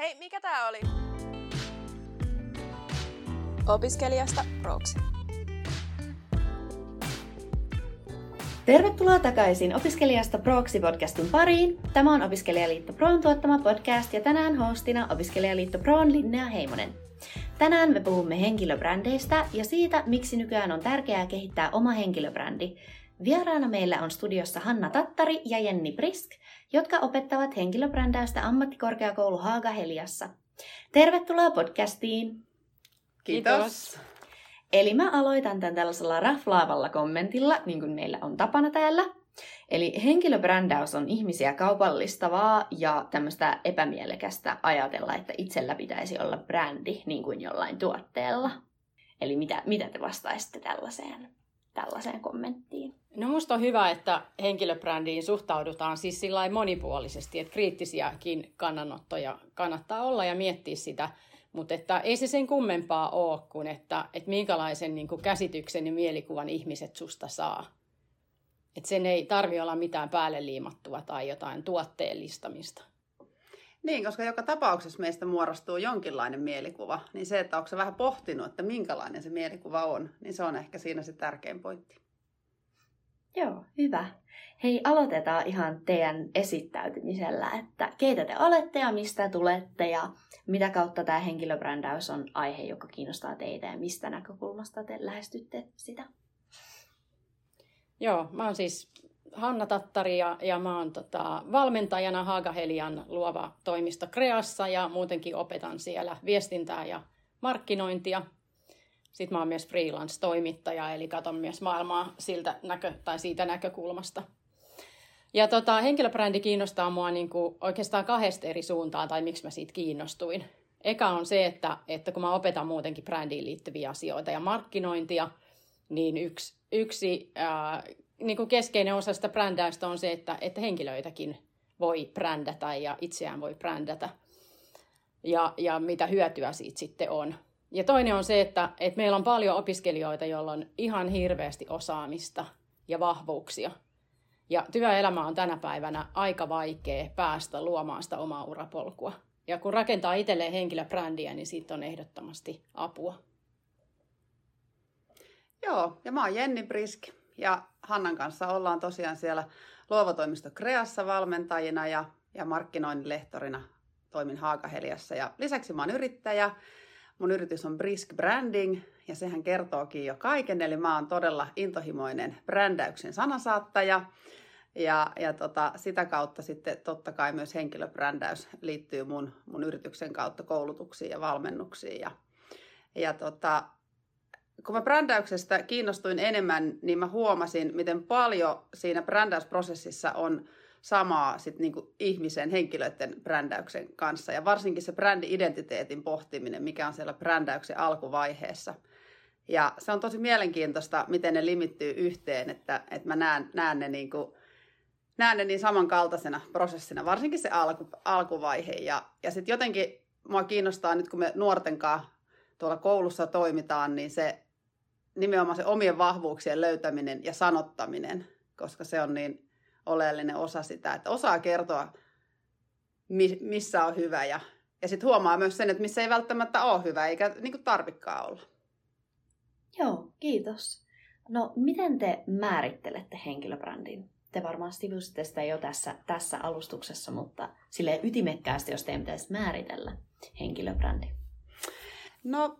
Hei, mikä tää oli? Opiskelijasta proksi. Tervetuloa takaisin Opiskelijasta Proksi-podcastin pariin. Tämä on Opiskelijaliitto Proon tuottama podcast ja tänään hostina Opiskelijaliitto Proon Linnea Heimonen. Tänään me puhumme henkilöbrändeistä ja siitä, miksi nykyään on tärkeää kehittää oma henkilöbrändi. Vieraana meillä on studiossa Hanna Tattari ja Jenni Prisk, jotka opettavat henkilöbrändäystä ammattikorkeakoulu Haaga-Heliassa. Tervetuloa podcastiin! Kiitos! Eli mä aloitan tämän tällaisella raflaavalla kommentilla, niin kuin meillä on tapana täällä. Eli henkilöbrändäys on ihmisiä kaupallistavaa ja tämmöistä epämielekästä ajatella, että itsellä pitäisi olla brändi niin kuin jollain tuotteella. Eli mitä, mitä te vastaisitte tällaiseen, tällaiseen kommenttiin? No musta on hyvä, että henkilöbrändiin suhtaudutaan siis sillä monipuolisesti, että kriittisiäkin kannanottoja kannattaa olla ja miettiä sitä, mutta että ei se sen kummempaa ole kuin, että, että minkälaisen niin kuin käsityksen ja mielikuvan ihmiset susta saa. Että sen ei tarvi olla mitään päälle liimattua tai jotain tuotteellistamista. Niin, koska joka tapauksessa meistä muodostuu jonkinlainen mielikuva, niin se, että onko se vähän pohtinut, että minkälainen se mielikuva on, niin se on ehkä siinä se tärkein pointti. Joo, hyvä. Hei, aloitetaan ihan teidän esittäytymisellä, että keitä te olette ja mistä tulette ja mitä kautta tämä henkilöbrändäys on aihe, joka kiinnostaa teitä ja mistä näkökulmasta te lähestytte sitä? Joo, mä oon siis Hanna Tattari ja, ja mä oon tota, valmentajana Haagahelian luova toimisto Kreassa ja muutenkin opetan siellä viestintää ja markkinointia. Sitten mä oon myös freelance-toimittaja, eli katon myös maailmaa siltä näkö, tai siitä näkökulmasta. Ja tota, henkilöbrändi kiinnostaa mua niin kuin oikeastaan kahdesta eri suuntaan, tai miksi mä siitä kiinnostuin. Eka on se, että, että kun mä opetan muutenkin brändiin liittyviä asioita ja markkinointia, niin yksi, yksi ää, niin kuin keskeinen osa sitä brändäystä on se, että, että henkilöitäkin voi brändätä ja itseään voi brändätä. Ja, ja mitä hyötyä siitä sitten on. Ja toinen on se, että, että meillä on paljon opiskelijoita, joilla on ihan hirveästi osaamista ja vahvuuksia. Ja työelämä on tänä päivänä aika vaikea päästä luomaan sitä omaa urapolkua. Ja kun rakentaa itselleen henkilöbrändiä, niin siitä on ehdottomasti apua. Joo, ja mä oon Jenni Brisk ja Hannan kanssa ollaan tosiaan siellä luovatoimisto Kreassa valmentajina ja, ja markkinoinnin lehtorina toimin Haakaheliassa. Ja lisäksi mä oon yrittäjä Mun yritys on Brisk Branding ja sehän kertookin jo kaiken. Eli mä oon todella intohimoinen brändäyksen sanasaattaja. Ja, ja tota, sitä kautta sitten totta kai myös henkilöbrändäys liittyy mun, mun yrityksen kautta koulutuksiin ja valmennuksiin. Ja, ja tota, kun mä brändäyksestä kiinnostuin enemmän, niin mä huomasin, miten paljon siinä brändäysprosessissa on samaa sit niinku ihmisen, henkilöiden brändäyksen kanssa. Ja varsinkin se brändi-identiteetin pohtiminen, mikä on siellä brändäyksen alkuvaiheessa. Ja se on tosi mielenkiintoista, miten ne limittyy yhteen, että, että mä näen, näen, ne niinku, näen ne niin samankaltaisena prosessina, varsinkin se alku, alkuvaihe. Ja, ja sitten jotenkin mua kiinnostaa nyt, kun me nuorten kanssa tuolla koulussa toimitaan, niin se nimenomaan se omien vahvuuksien löytäminen ja sanottaminen, koska se on niin oleellinen osa sitä, että osaa kertoa, missä on hyvä ja, ja sitten huomaa myös sen, että missä ei välttämättä ole hyvä eikä niin kuin tarvikaan olla. Joo, kiitos. No, miten te määrittelette henkilöbrändin? Te varmaan sivusitte sitä jo tässä, tässä alustuksessa, mutta sille ytimekkäästi, jos teidän pitäisi määritellä henkilöbrändi. No,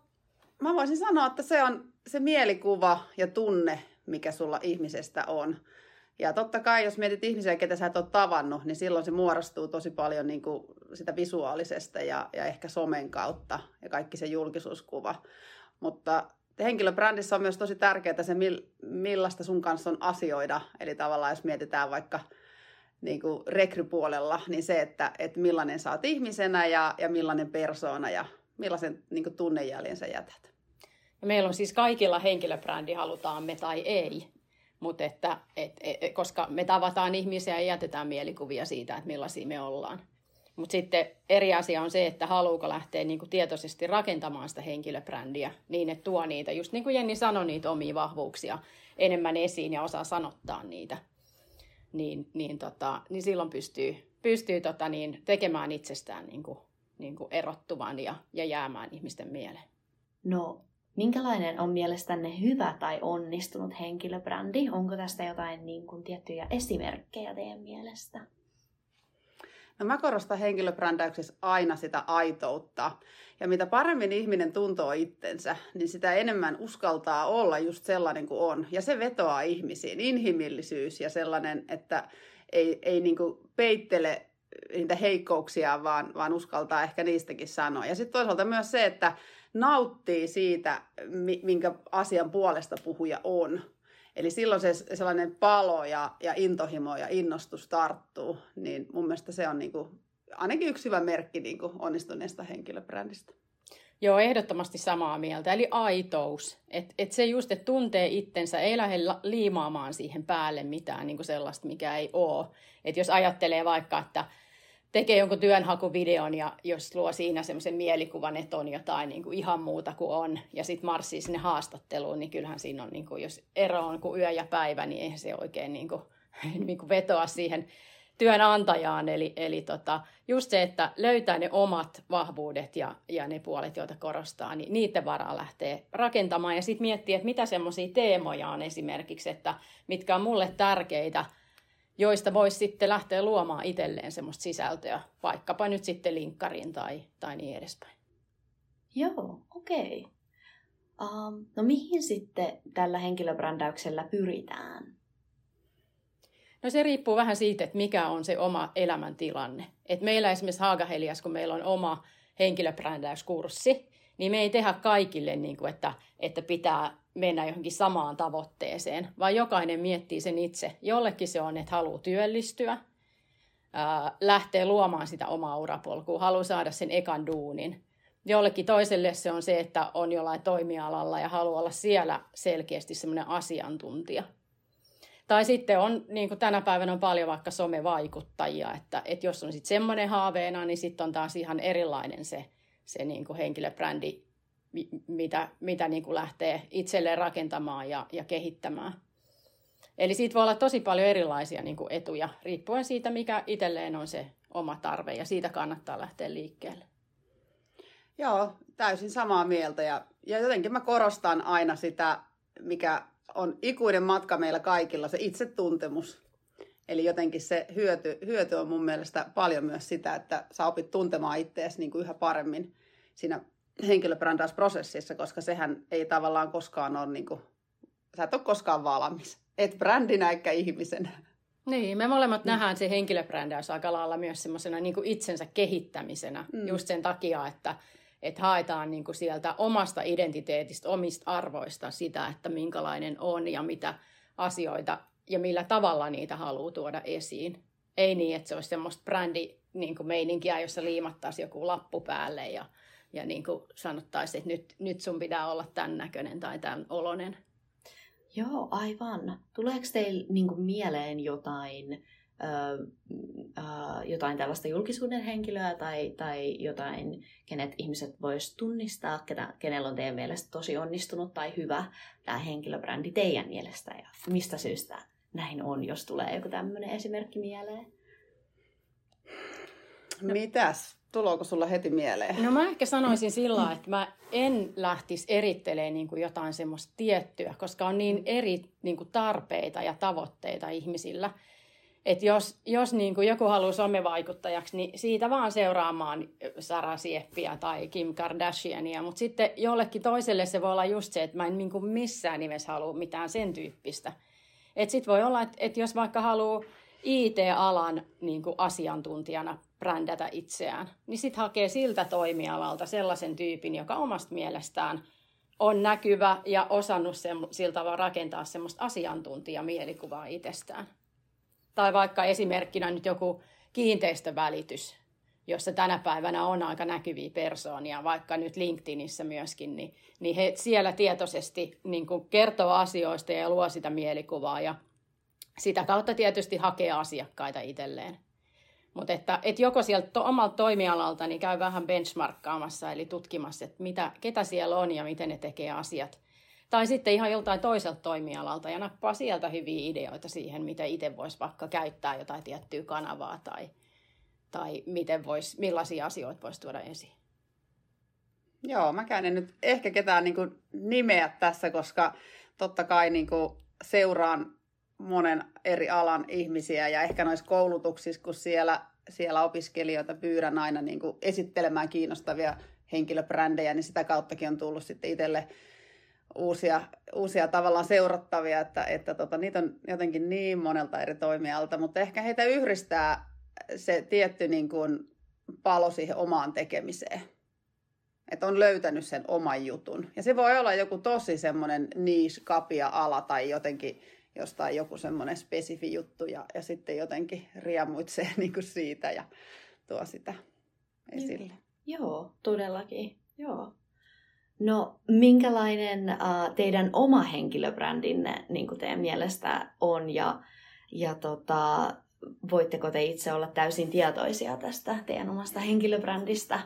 mä voisin sanoa, että se on se mielikuva ja tunne, mikä sulla ihmisestä on. Ja totta kai, jos mietit ihmisiä, ketä sä et ole tavannut, niin silloin se muodostuu tosi paljon niin kuin sitä visuaalisesta ja, ja ehkä somen kautta ja kaikki se julkisuuskuva. Mutta henkilöbrändissä on myös tosi tärkeää se, millaista sun kanssa on asioida. Eli tavallaan jos mietitään vaikka niin kuin rekrypuolella, niin se, että, että millainen sä oot ihmisenä ja, ja millainen persoona ja millaisen niin kuin tunnejäljen sä jätät. Meillä on siis kaikilla henkilöbrändi, halutaan me tai ei. Mutta että, et, et, koska me tavataan ihmisiä ja jätetään mielikuvia siitä, että millaisia me ollaan. Mutta sitten eri asia on se, että haluuko lähteä niinku tietoisesti rakentamaan sitä henkilöbrändiä niin, että tuo niitä, just niin kuin Jenni sanoi, niitä omia vahvuuksia enemmän esiin ja osaa sanottaa niitä. Niin, niin, tota, niin silloin pystyy, pystyy tota, niin, tekemään itsestään niinku niin kuin erottuvan ja, ja jäämään ihmisten mieleen. No, minkälainen on mielestänne hyvä tai onnistunut henkilöbrändi? Onko tästä jotain niin kuin, tiettyjä esimerkkejä teidän mielestä? No mä korostan henkilöbrändäyksessä aina sitä aitoutta. Ja mitä paremmin ihminen tuntoo itsensä, niin sitä enemmän uskaltaa olla just sellainen kuin on. Ja se vetoaa ihmisiin. Inhimillisyys ja sellainen, että ei, ei niin peittele niitä heikkouksia, vaan, vaan uskaltaa ehkä niistäkin sanoa. Ja sitten toisaalta myös se, että nauttii siitä, minkä asian puolesta puhuja on. Eli silloin se sellainen palo ja, ja intohimo ja innostus tarttuu, niin mun mielestä se on niin kuin, ainakin yksi hyvä merkki niin kuin onnistuneesta henkilöbrändistä. Joo, ehdottomasti samaa mieltä. Eli aitous. Että et se just, että tuntee itsensä, ei lähde liimaamaan siihen päälle mitään niin kuin sellaista, mikä ei ole. Että jos ajattelee vaikka, että tekee jonkun työnhakuvideon ja jos luo siinä semmoisen mielikuvan, että on jotain niin kuin ihan muuta kuin on, ja sitten marssii sinne haastatteluun, niin kyllähän siinä on, niin kuin, jos ero on kuin yö ja päivä, niin eihän se oikein niin kuin, niin kuin vetoa siihen työnantajaan. Eli, eli tota, just se, että löytää ne omat vahvuudet ja, ja ne puolet, joita korostaa, niin niiden varaa lähtee rakentamaan. Ja sitten miettiä, että mitä semmoisia teemoja on esimerkiksi, että mitkä on mulle tärkeitä – joista voisi sitten lähteä luomaan itselleen semmoista sisältöä, vaikkapa nyt sitten linkkariin tai, tai niin edespäin. Joo, okei. Okay. Um, no mihin sitten tällä henkilöbrändäyksellä pyritään? No se riippuu vähän siitä, että mikä on se oma elämäntilanne. Et meillä esimerkiksi Haagahelias, kun meillä on oma henkilöbrändäyskurssi, niin me ei tehdä kaikille, niin kuin, että, että pitää mennä johonkin samaan tavoitteeseen, vaan jokainen miettii sen itse. Jollekin se on, että haluaa työllistyä, lähtee luomaan sitä omaa urapolkua, haluaa saada sen ekan duunin. Jollekin toiselle se on se, että on jollain toimialalla ja haluaa olla siellä selkeästi semmoinen asiantuntija. Tai sitten on, niin kuin tänä päivänä on paljon vaikka somevaikuttajia, että, että jos on sitten semmoinen haaveena, niin sitten on taas ihan erilainen se, se niin kuin henkilöbrändi mitä, mitä niin kuin lähtee itselleen rakentamaan ja, ja kehittämään. Eli siitä voi olla tosi paljon erilaisia niin kuin etuja, riippuen siitä, mikä itselleen on se oma tarve, ja siitä kannattaa lähteä liikkeelle. Joo, täysin samaa mieltä, ja, ja jotenkin mä korostan aina sitä, mikä on ikuinen matka meillä kaikilla, se itsetuntemus. Eli jotenkin se hyöty, hyöty on mun mielestä paljon myös sitä, että sä opit tuntemaan itseäsi niin yhä paremmin siinä henkilöbrändäysprosessissa, koska sehän ei tavallaan koskaan ole, niin kuin, sä et ole koskaan valmis. Et brändinä eikä ihmisenä. Niin, me molemmat mm. nähdään se henkilöbrändäys aika lailla myös semmoisena niin itsensä kehittämisenä. Mm. Just sen takia, että, että haetaan niin kuin sieltä omasta identiteetistä, omista arvoista sitä, että minkälainen on ja mitä asioita ja millä tavalla niitä haluaa tuoda esiin. Ei niin, että se olisi semmoista brändi niin kuin meininkiä, jossa liimattaisiin joku lappu päälle ja ja niin kuin sanottaisiin, että nyt, nyt sun pitää olla tämän näköinen tai tämän olonen. Joo, aivan. Tuleeko teille niin kuin mieleen jotain, ö, ö, jotain tällaista julkisuuden henkilöä tai, tai jotain, kenet ihmiset vois tunnistaa, ketä, kenellä on teidän mielestä tosi onnistunut tai hyvä tämä henkilöbrändi teidän mielestä ja mistä syystä näin on, jos tulee joku tämmöinen esimerkki mieleen? No. Mitäs? Tuloako sulla heti mieleen? No mä ehkä sanoisin sillä että mä en lähtisi erittelemään niin kuin jotain semmoista tiettyä, koska on niin eri niin kuin tarpeita ja tavoitteita ihmisillä. Että jos, jos niin kuin joku haluaa somevaikuttajaksi, niin siitä vaan seuraamaan Sara Sieppiä tai Kim Kardashiania. Mutta sitten jollekin toiselle se voi olla just se, että mä en niin kuin missään nimessä halua mitään sen tyyppistä. Että sitten voi olla, että, että jos vaikka haluaa IT-alan niin kuin asiantuntijana brändätä itseään, niin sitten hakee siltä toimialalta sellaisen tyypin, joka omasta mielestään on näkyvä ja osannut se, sillä tavalla rakentaa semmoista asiantuntijamielikuvaa itsestään. Tai vaikka esimerkkinä nyt joku kiinteistövälitys, jossa tänä päivänä on aika näkyviä persoonia, vaikka nyt LinkedInissä myöskin, niin, niin he siellä tietoisesti niin kuin kertoo asioista ja luo sitä mielikuvaa ja sitä kautta tietysti hakee asiakkaita itselleen. Mutta että, että joko sieltä to, omalta toimialalta niin käy vähän benchmarkkaamassa, eli tutkimassa, että mitä, ketä siellä on ja miten ne tekee asiat. Tai sitten ihan joltain toiselta toimialalta ja nappaa sieltä hyviä ideoita siihen, miten itse voisi vaikka käyttää jotain tiettyä kanavaa tai, tai miten vois, millaisia asioita voisi tuoda esiin? Joo, mä en nyt ehkä ketään niin nimeä tässä, koska totta kai niin seuraan monen eri alan ihmisiä ja ehkä noissa koulutuksissa, kun siellä, siellä opiskelijoita pyydän aina niin kuin esittelemään kiinnostavia henkilöbrändejä, niin sitä kauttakin on tullut sitten itselle uusia, uusia tavallaan seurattavia, että, että tota, niitä on jotenkin niin monelta eri toimialta, mutta ehkä heitä yhdistää se tietty niin kuin palo siihen omaan tekemiseen. Että on löytänyt sen oman jutun. Ja se voi olla joku tosi semmoinen niis, kapia ala tai jotenkin jostain joku semmoinen spesifi juttu ja, ja sitten jotenkin riemuitsee niin kuin siitä ja tuo sitä esille. Joo, todellakin. Joo. No, minkälainen uh, teidän oma henkilöbrändinne niin kuin teidän mielestä on ja, ja tota, voitteko te itse olla täysin tietoisia tästä teidän omasta henkilöbrändistä?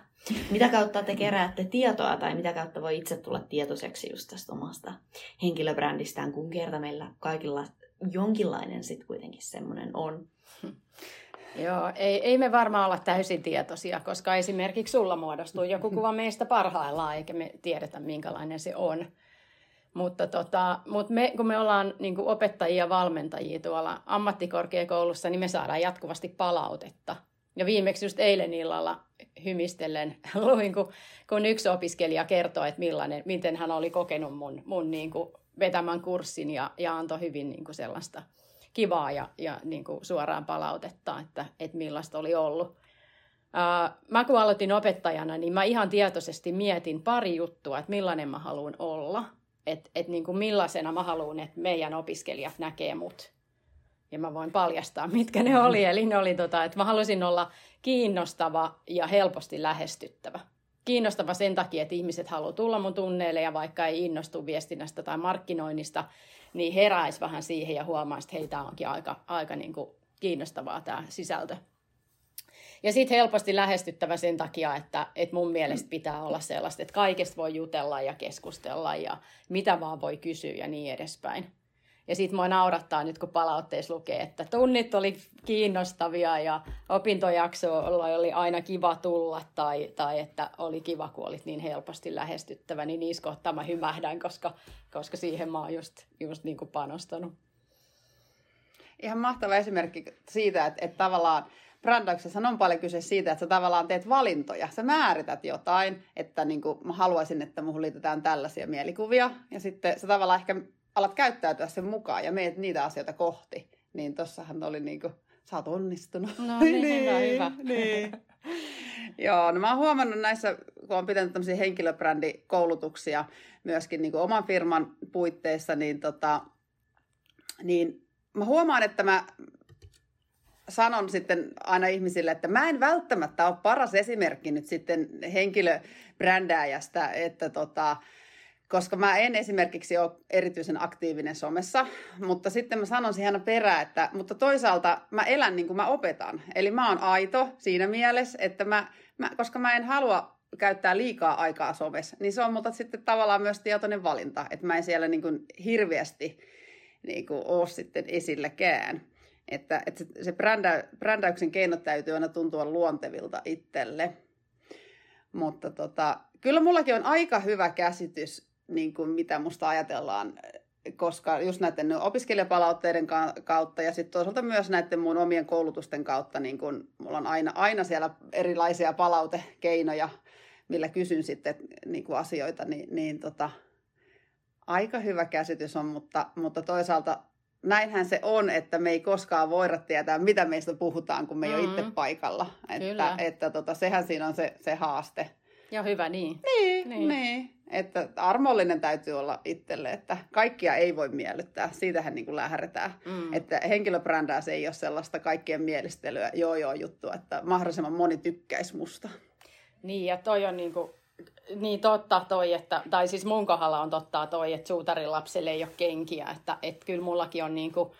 Mitä kautta te keräätte tietoa tai mitä kautta voi itse tulla tietoiseksi just tästä omasta henkilöbrändistään, kun kerta meillä kaikilla jonkinlainen sitten kuitenkin semmoinen on? Joo, ei, ei me varmaan olla täysin tietoisia, koska esimerkiksi sulla muodostuu joku kuva meistä parhaillaan, eikä me tiedetä, minkälainen se on. Mutta tota, mut me, kun me ollaan niin kuin opettajia ja valmentajia tuolla ammattikorkeakoulussa, niin me saadaan jatkuvasti palautetta. Ja viimeksi just eilen illalla hymistellen luin, kun, kun yksi opiskelija kertoi, että millainen, miten hän oli kokenut mun, mun niin kuin vetämän kurssin ja, ja antoi hyvin niin kuin sellaista kivaa ja, ja niin kuin suoraan palautetta, että, että millaista oli ollut. mä kun aloitin opettajana, niin mä ihan tietoisesti mietin pari juttua, että millainen mä haluan olla – että et niin kuin millaisena mä haluan, että meidän opiskelijat näkee mut. Ja mä voin paljastaa, mitkä ne oli. Eli ne oli, tota, että mä halusin olla kiinnostava ja helposti lähestyttävä. Kiinnostava sen takia, että ihmiset haluaa tulla mun tunneille ja vaikka ei innostu viestinnästä tai markkinoinnista, niin heräisi vähän siihen ja huomaisi, että heitä onkin aika, aika niin kuin kiinnostavaa tämä sisältö. Ja sitten helposti lähestyttävä sen takia, että, että mun mielestä pitää olla sellaista, että kaikesta voi jutella ja keskustella ja mitä vaan voi kysyä ja niin edespäin. Ja sitten mua naurattaa nyt, kun palautteessa lukee, että tunnit oli kiinnostavia ja opintojakso oli aina kiva tulla tai, tai että oli kiva, kun olit niin helposti lähestyttävä, niin niissä kohtaa mä hymähdän, koska, koska siihen mä oon just, just niin kuin panostanut. Ihan mahtava esimerkki siitä, että, että tavallaan brändäyksessä on paljon kyse siitä, että sä tavallaan teet valintoja. Sä määrität jotain, että niin kuin, mä haluaisin, että muuhun liitetään tällaisia mielikuvia. Ja sitten sä tavallaan ehkä alat käyttäytyä sen mukaan ja meet niitä asioita kohti. Niin tossahan oli niin kuin, sä oot onnistunut. No niin, niin hyvä, hyvä. niin. Joo, no mä oon huomannut näissä, kun on pitänyt tämmöisiä henkilöbrändikoulutuksia myöskin niin kuin oman firman puitteissa, niin, tota, niin mä huomaan, että mä sanon sitten aina ihmisille, että mä en välttämättä ole paras esimerkki nyt sitten henkilöbrändääjästä, että tota, koska mä en esimerkiksi ole erityisen aktiivinen somessa, mutta sitten mä sanon siihen perään, että mutta toisaalta mä elän niin kuin mä opetan. Eli mä oon aito siinä mielessä, että mä, mä koska mä en halua käyttää liikaa aikaa somessa, niin se on multa sitten tavallaan myös tietoinen valinta, että mä en siellä niin kuin hirveästi niin kuin ole sitten esilläkään. Että, että se brändä, brändäyksen keinot täytyy aina tuntua luontevilta itselle. Mutta tota, kyllä mullakin on aika hyvä käsitys, niin kuin mitä musta ajatellaan, koska just näiden opiskelijapalautteiden kautta ja sitten toisaalta myös näiden mun omien koulutusten kautta, niin kun mulla on aina, aina siellä erilaisia palautekeinoja, millä kysyn sitten niin kuin asioita, niin, niin tota, aika hyvä käsitys on, mutta, mutta toisaalta näinhän se on, että me ei koskaan voida tietää, mitä meistä puhutaan, kun me ei mm-hmm. ole itse paikalla. Että, Kyllä. että tota, sehän siinä on se, se haaste. Ja hyvä niin. Niin, niin. niin. Että armollinen täytyy olla itselle, että kaikkia ei voi miellyttää. Siitähän niin kuin lähdetään. Mm. Että henkilöbrändäys ei ole sellaista kaikkien mielistelyä, joo joo juttua, että mahdollisimman moni tykkäisi musta. Niin, ja toi on niin kuin niin totta toi, että, tai siis mun kohdalla on totta toi, että suutarin lapselle ei ole kenkiä, että, että kyllä mullakin on niinku,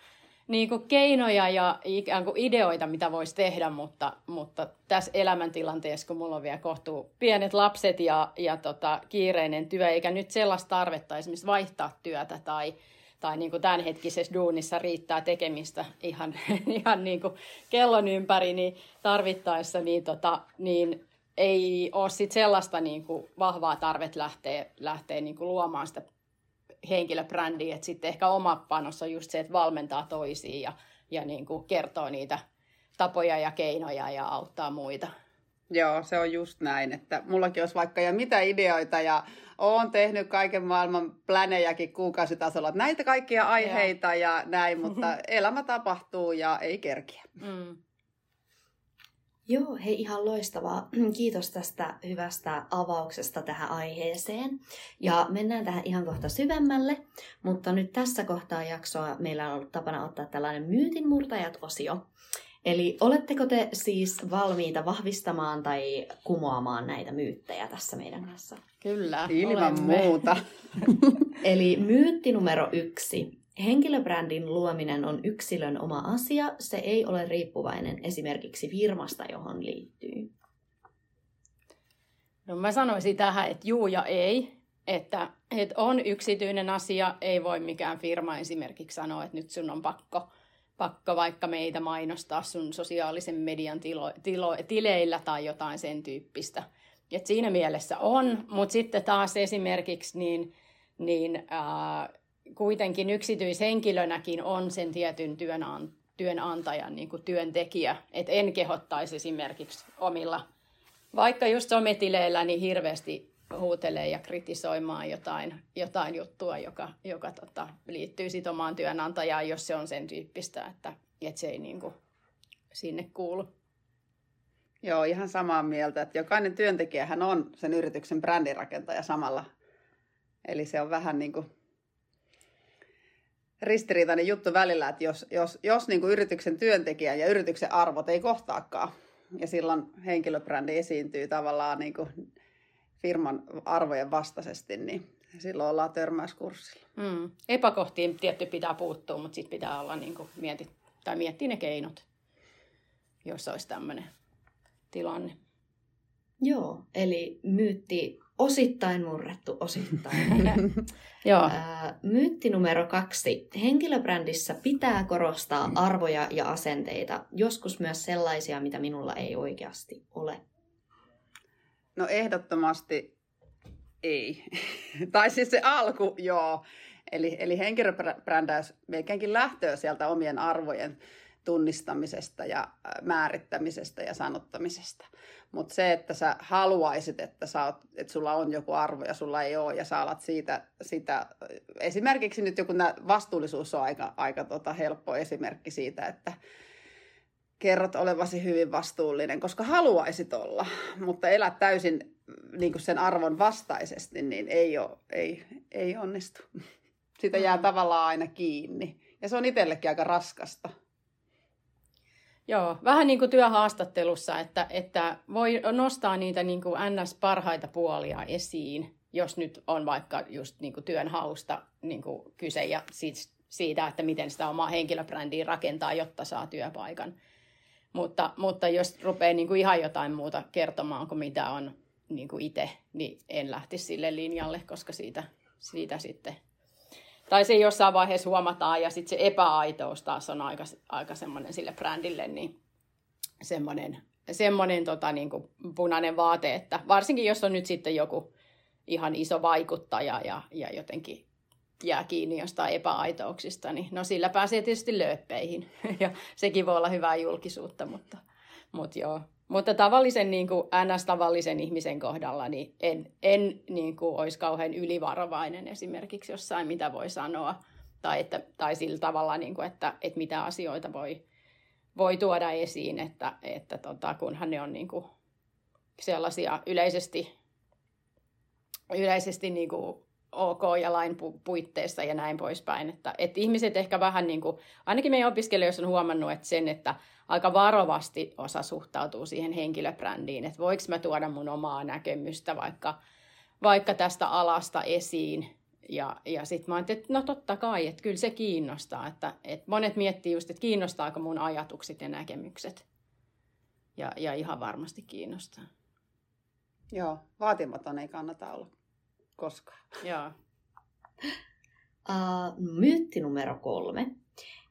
niinku keinoja ja ikään kuin ideoita, mitä voisi tehdä, mutta, mutta tässä elämäntilanteessa, kun mulla on vielä kohtuu pienet lapset ja, ja tota, kiireinen työ, eikä nyt sellaista tarvetta esimerkiksi vaihtaa työtä tai, tai niin kuin tämänhetkisessä duunissa riittää tekemistä ihan, ihan niin kuin kellon ympäri, niin tarvittaessa niin, tota, niin ei ole sit sellaista niin kuin vahvaa tarvet lähteä, lähteä niin kuin luomaan sitä henkilöbrändiä, että sitten ehkä oma panos on just se, että valmentaa toisiin ja, ja niin kuin kertoo niitä tapoja ja keinoja ja auttaa muita. Joo, se on just näin, että mullakin olisi vaikka ja mitä ideoita ja olen tehnyt kaiken maailman plänejäkin kuukausitasolla, että näitä kaikkia aiheita ja, ja näin, mutta elämä tapahtuu ja ei kerkiä. Mm. Joo, hei ihan loistavaa. Kiitos tästä hyvästä avauksesta tähän aiheeseen. Ja mennään tähän ihan kohta syvemmälle, mutta nyt tässä kohtaa jaksoa meillä on ollut tapana ottaa tällainen myytinmurtajat-osio. Eli oletteko te siis valmiita vahvistamaan tai kumoamaan näitä myyttejä tässä meidän kanssa? Kyllä, Ilman olemme. muuta. Eli myytti numero yksi. Henkilöbrändin luominen on yksilön oma asia, se ei ole riippuvainen esimerkiksi firmasta, johon liittyy. No mä sanoisin tähän, että juu ja ei. Että, että on yksityinen asia, ei voi mikään firma esimerkiksi sanoa, että nyt sun on pakko, pakko vaikka meitä mainostaa sun sosiaalisen median tilo, tilo, tileillä tai jotain sen tyyppistä. Et siinä mielessä on, mutta sitten taas esimerkiksi niin, niin ää, kuitenkin yksityishenkilönäkin on sen tietyn työnant- työnantajan niin kuin työntekijä. Et en kehottaisi esimerkiksi omilla, vaikka just sometileillä, niin hirveästi huutelee ja kritisoimaan jotain, jotain juttua, joka, joka tota, liittyy sit omaan työnantajaan, jos se on sen tyyppistä, että, että se ei niin kuin, sinne kuulu. Joo, ihan samaa mieltä, että jokainen työntekijähän on sen yrityksen brändirakentaja samalla. Eli se on vähän niin kuin ristiriitainen juttu välillä, että jos, jos, jos niin kuin yrityksen työntekijä ja yrityksen arvot ei kohtaakaan, ja silloin henkilöbrändi esiintyy tavallaan niin kuin firman arvojen vastaisesti, niin silloin ollaan törmäyskurssilla. Mm. Epäkohtiin tietty pitää puuttua, mutta sitten pitää olla niin kuin mieti, tai miettiä ne keinot, jos olisi tämmöinen tilanne. Joo, eli myytti osittain murrettu, osittain. Joo. myytti numero kaksi. Henkilöbrändissä pitää korostaa arvoja ja asenteita, joskus myös sellaisia, mitä minulla ei oikeasti ole. No ehdottomasti ei. tai siis se alku, joo. Eli, eli henkilöbrändäys melkeinkin lähtöä sieltä omien arvojen tunnistamisesta ja määrittämisestä ja sanottamisesta. Mutta se, että sä haluaisit, että, sä oot, että sulla on joku arvo ja sulla ei ole, ja sä alat siitä, sitä, esimerkiksi nyt joku vastuullisuus on aika, aika tota helppo esimerkki siitä, että kerrot olevasi hyvin vastuullinen, koska haluaisit olla, mutta elät täysin niin kuin sen arvon vastaisesti, niin ei, ole, ei, ei onnistu. Sitä jää mm. tavallaan aina kiinni. Ja se on itsellekin aika raskasta. Joo, vähän niin kuin työhaastattelussa, että, että voi nostaa niitä niin kuin NS-parhaita puolia esiin, jos nyt on vaikka just niin kuin työn hausta niin kuin kyse ja siitä, että miten sitä omaa henkilöbrändiä rakentaa, jotta saa työpaikan. Mutta, mutta jos rupeaa niin kuin ihan jotain muuta kertomaan kuin mitä on niin itse, niin en lähtisi sille linjalle, koska siitä, siitä sitten tai se jossain vaiheessa huomataan ja sitten se epäaitous taas on aika, aika semmoinen sille brändille, niin semmoinen, semmoinen tota, niin kuin punainen vaate, että varsinkin jos on nyt sitten joku ihan iso vaikuttaja ja, ja jotenkin jää kiinni jostain epäaitouksista, niin no sillä pääsee tietysti lööppeihin. Ja sekin voi olla hyvää julkisuutta, mutta, mutta joo, mutta tavallisen niin kuin NS-tavallisen ihmisen kohdalla niin en, en niin kuin, olisi kauhean ylivarovainen esimerkiksi jossain, mitä voi sanoa. Tai, että, tai sillä tavalla, niin kuin, että, että mitä asioita voi, voi tuoda esiin, että, että tota, kunhan ne on niin kuin, sellaisia yleisesti, yleisesti niin kuin, ok ja lain puitteissa ja näin poispäin. Että, että ihmiset ehkä vähän, niin kuin, ainakin meidän opiskelijoissa on huomannut, että sen, että aika varovasti osa suhtautuu siihen henkilöbrändiin, että voiko mä tuoda mun omaa näkemystä vaikka, vaikka tästä alasta esiin. Ja, ja sitten mä ajattelin, että no totta kai, että kyllä se kiinnostaa. Että, että monet miettii just, että kiinnostaako mun ajatukset ja näkemykset. Ja, ja ihan varmasti kiinnostaa. Joo, vaatimaton ei kannata olla koskaan. Joo. Uh, myytti numero kolme.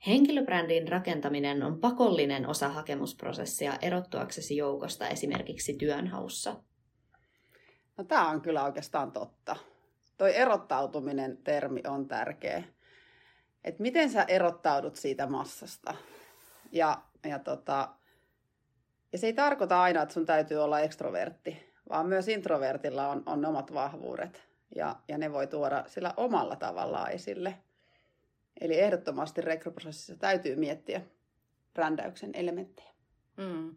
Henkilöbrändin rakentaminen on pakollinen osa hakemusprosessia erottuaksesi joukosta esimerkiksi työnhaussa. No tämä on kyllä oikeastaan totta. Toi erottautuminen termi on tärkeä. Et miten sä erottaudut siitä massasta? Ja, ja, tota, ja se ei tarkoita aina, että sun täytyy olla ekstrovertti, vaan myös introvertilla on, on omat vahvuudet. Ja, ja ne voi tuoda sillä omalla tavallaan esille. Eli ehdottomasti rekryprosessissa täytyy miettiä brändäyksen elementtejä. Mm.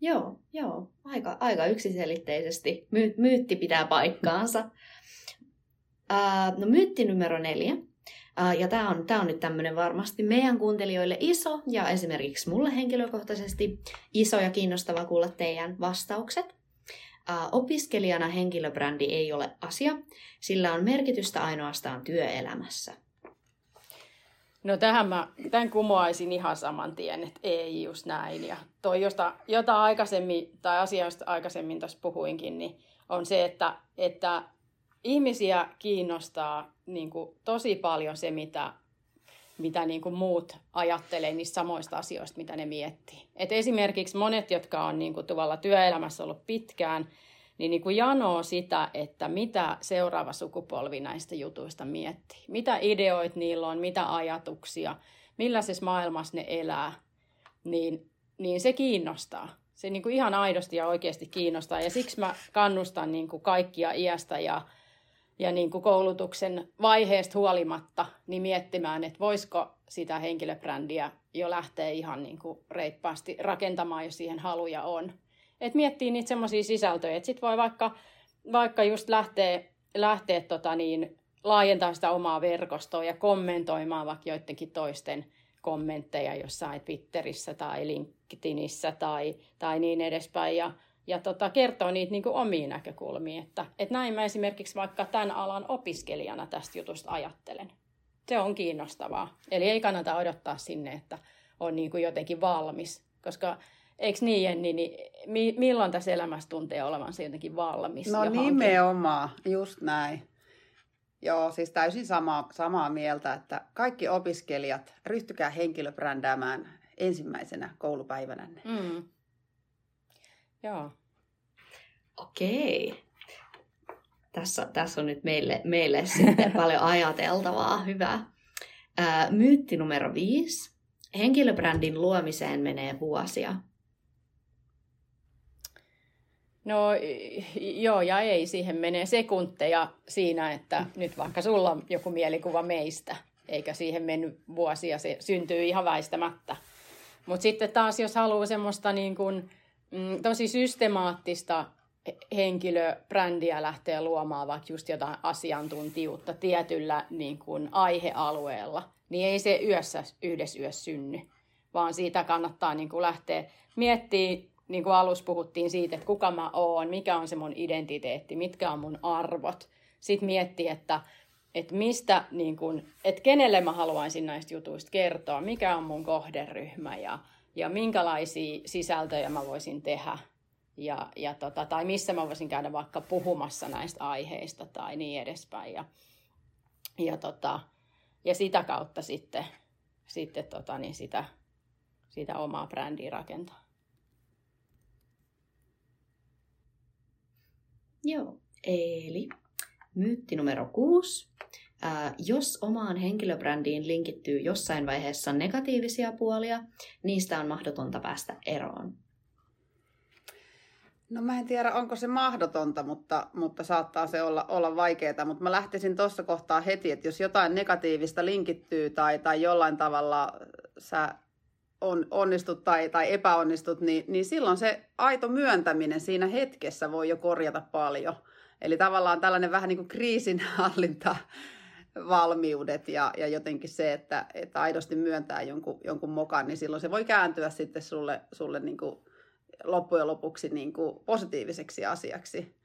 Joo, joo. Aika, aika yksiselitteisesti. My, myytti pitää paikkaansa. Uh, no myytti numero neljä. Uh, ja tämä on, on nyt tämmöinen varmasti meidän kuuntelijoille iso ja esimerkiksi mulle henkilökohtaisesti iso ja kiinnostava kuulla teidän vastaukset. Opiskelijana henkilöbrändi ei ole asia, sillä on merkitystä ainoastaan työelämässä. No tähän mä tämän kumoaisin ihan saman tien, että ei just näin. Ja toi, josta, jota aikaisemmin, tai asia, josta aikaisemmin tuossa puhuinkin, niin on se, että, että ihmisiä kiinnostaa niin kuin, tosi paljon se, mitä, mitä niin kuin muut ajattelee niistä samoista asioista, mitä ne miettii. Et esimerkiksi monet, jotka on niin kuin, tuolla työelämässä ollut pitkään, niin, niin kuin janoo sitä, että mitä seuraava sukupolvi näistä jutuista miettii. Mitä ideoita niillä on, mitä ajatuksia, millaisessa maailmassa ne elää, niin, niin se kiinnostaa. Se niin kuin ihan aidosti ja oikeasti kiinnostaa. Ja siksi mä kannustan niin kuin kaikkia iästä ja, ja niin kuin koulutuksen vaiheesta huolimatta niin miettimään, että voisiko sitä henkilöbrändiä jo lähteä ihan niin kuin reippaasti rakentamaan, jos siihen haluja on. Et miettii niitä semmoisia sisältöjä, että sit voi vaikka, vaikka just lähteä, lähteä tota niin, laajentaa sitä omaa verkostoa ja kommentoimaan vaikka joidenkin toisten kommentteja jossain Twitterissä tai LinkedInissä tai, tai niin edespäin. Ja, ja tota, kertoo niitä niin kuin omiin näkökulmiin. Että, että näin mä esimerkiksi vaikka tämän alan opiskelijana tästä jutusta ajattelen. Se on kiinnostavaa. Eli ei kannata odottaa sinne, että on niin kuin jotenkin valmis, koska Eikö niin, Jenni, niin mi- milloin tässä elämässä tuntee olevansa jotenkin valmis? No nimenomaan, just näin. Joo, siis täysin sama, samaa mieltä, että kaikki opiskelijat, ryhtykää henkilöbrändäämään ensimmäisenä koulupäivänänne. Mm. Joo. Okei. Tässä, tässä on nyt meille, meille sitten paljon ajateltavaa. Hyvä. Ää, myytti numero viisi. Henkilöbrändin luomiseen menee vuosia. No joo ja ei, siihen menee sekunteja siinä, että nyt vaikka sulla on joku mielikuva meistä, eikä siihen mennyt vuosia, se syntyy ihan väistämättä. Mutta sitten taas, jos haluaa semmoista niin kuin, mm, tosi systemaattista henkilöbrändiä lähteä luomaan, vaikka just jotain asiantuntijuutta tietyllä niin kuin aihealueella, niin ei se yössä yhdessä yössä synny, vaan siitä kannattaa niin kuin lähteä miettimään niin kuin alussa puhuttiin siitä, että kuka mä oon, mikä on se mun identiteetti, mitkä on mun arvot. Sitten mietti, että, että mistä, niin kuin, että kenelle mä haluaisin näistä jutuista kertoa, mikä on mun kohderyhmä ja, ja minkälaisia sisältöjä mä voisin tehdä. Ja, ja tota, tai missä mä voisin käydä vaikka puhumassa näistä aiheista tai niin edespäin. Ja, ja, tota, ja sitä kautta sitten, sitten tota, niin sitä, sitä omaa brändiä rakentaa. Joo, eli myytti numero kuusi. Jos omaan henkilöbrändiin linkittyy jossain vaiheessa negatiivisia puolia, niistä on mahdotonta päästä eroon. No mä en tiedä, onko se mahdotonta, mutta, mutta saattaa se olla, olla vaikeaa. Mutta mä lähtisin tuossa kohtaa heti, että jos jotain negatiivista linkittyy tai, tai jollain tavalla sä on, onnistut tai, tai epäonnistut, niin, niin silloin se aito myöntäminen siinä hetkessä voi jo korjata paljon. Eli tavallaan tällainen vähän niin kuin kriisinhallinta valmiudet ja, ja jotenkin se, että, että aidosti myöntää jonkun, jonkun mokan, niin silloin se voi kääntyä sitten sulle, sulle niin kuin loppujen lopuksi niin kuin positiiviseksi asiaksi.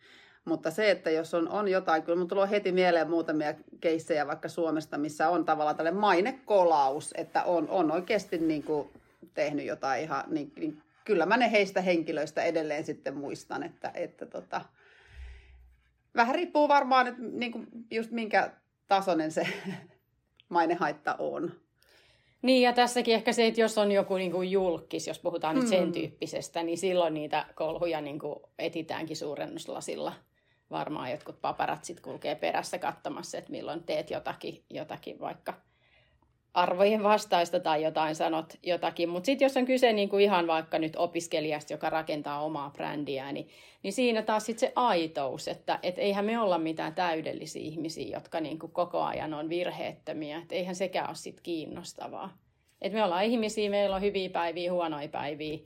Mutta se, että jos on, on jotain, kyllä mun tulee heti mieleen muutamia keissejä vaikka Suomesta, missä on tavallaan tällainen mainekolaus, että on, on oikeasti niin kuin tehnyt jotain ihan, niin, niin kyllä mä ne heistä henkilöistä edelleen sitten muistan, että, että tota, vähän riippuu varmaan, että niin kuin just minkä tasoinen se mainehaitta on. Niin, ja tässäkin ehkä se, että jos on joku niin kuin julkis, jos puhutaan mm. nyt sen tyyppisestä, niin silloin niitä kolhuja niin kuin etitäänkin suurennuslasilla. Varmaan jotkut paparatsit kulkee perässä katsomassa, että milloin teet jotakin, jotakin vaikka arvojen vastaista tai jotain sanot jotakin. Mutta sitten jos on kyse niinku ihan vaikka nyt opiskelijasta, joka rakentaa omaa brändiä, niin, niin siinä taas sit se aitous, että et eihän me olla mitään täydellisiä ihmisiä, jotka niinku koko ajan on virheettömiä. Et eihän sekään ole sit kiinnostavaa. Et me ollaan ihmisiä, meillä on hyviä päiviä, huonoja päiviä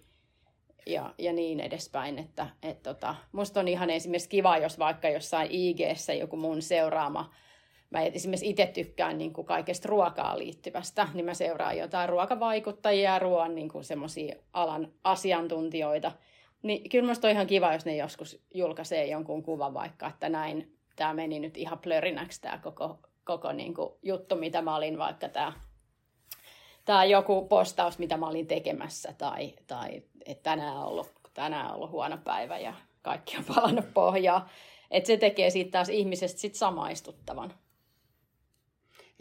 ja, ja niin edespäin. Että, et tota, musta on ihan esimerkiksi kiva, jos vaikka jossain ig joku mun seuraama mä esimerkiksi itse tykkään niin kuin kaikesta ruokaa liittyvästä, niin mä seuraan jotain ruokavaikuttajia ja ruoan niin kuin semmoisia alan asiantuntijoita. Niin kyllä musta on ihan kiva, jos ne joskus julkaisee jonkun kuvan vaikka, että näin tämä meni nyt ihan plörinäksi tämä koko, koko niin kuin juttu, mitä mä olin vaikka tämä tämä joku postaus, mitä mä olin tekemässä, tai, tai että tänään on, ollut, tänään on ollut huono päivä ja kaikki on palannut pohjaa. Että se tekee siitä taas ihmisestä sit samaistuttavan.